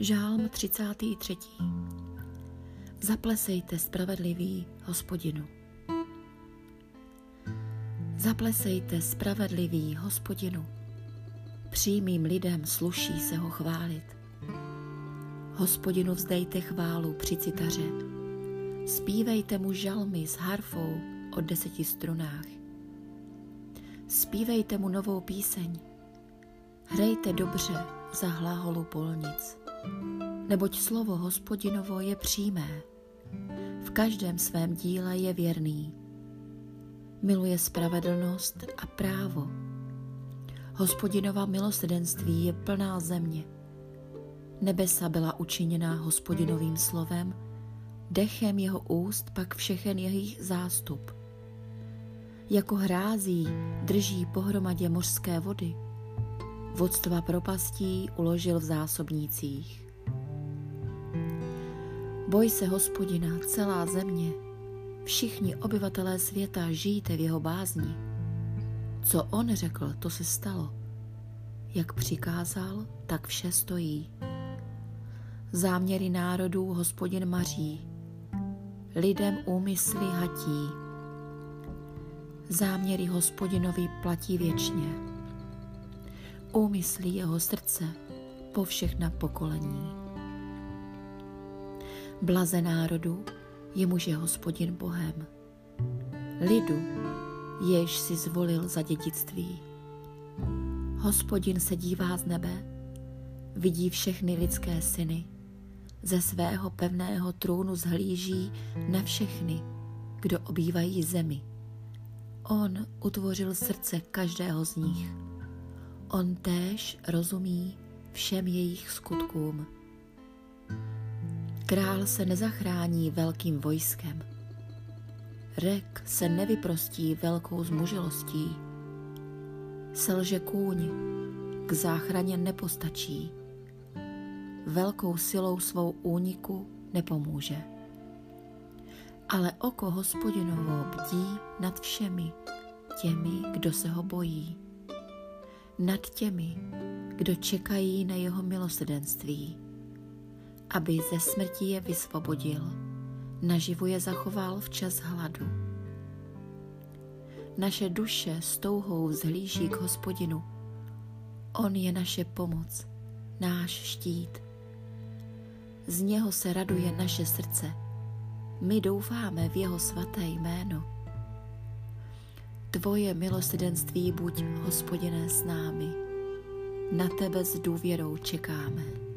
Žálm 33. Zaplesejte spravedlivý hospodinu. Zaplesejte spravedlivý hospodinu. Přímým lidem sluší se ho chválit. Hospodinu vzdejte chválu při citaře. Spívejte mu žalmy s harfou o deseti strunách. Spívejte mu novou píseň. Hrajte dobře za hlaholu polnic neboť slovo hospodinovo je přímé. V každém svém díle je věrný. Miluje spravedlnost a právo. Hospodinova milosedenství je plná země. Nebesa byla učiněná hospodinovým slovem, dechem jeho úst pak všechen jejich zástup. Jako hrází drží pohromadě mořské vody, vodstva propastí uložil v zásobnících. Boj se hospodina celá země, všichni obyvatelé světa žijte v jeho bázni. Co on řekl, to se stalo. Jak přikázal, tak vše stojí. Záměry národů hospodin maří, lidem úmysly hatí. Záměry hospodinovi platí věčně. Úmysly jeho srdce po všechna pokolení. Blaze národu, jemuž je hospodin Bohem. Lidu, jež si zvolil za dědictví. Hospodin se dívá z nebe, vidí všechny lidské syny, ze svého pevného trůnu zhlíží na všechny, kdo obývají zemi. On utvořil srdce každého z nich. On též rozumí všem jejich skutkům. Král se nezachrání velkým vojskem. Rek se nevyprostí velkou zmužilostí. Selže kůň k záchraně nepostačí. Velkou silou svou úniku nepomůže. Ale oko hospodinovo bdí nad všemi těmi, kdo se ho bojí. Nad těmi, kdo čekají na jeho milosedenství aby ze smrti je vysvobodil, naživu je zachoval v čas hladu. Naše duše s touhou vzhlíží k hospodinu. On je naše pomoc, náš štít. Z něho se raduje naše srdce. My doufáme v jeho svaté jméno. Tvoje milosedenství buď, hospodiné, s námi. Na tebe s důvěrou čekáme.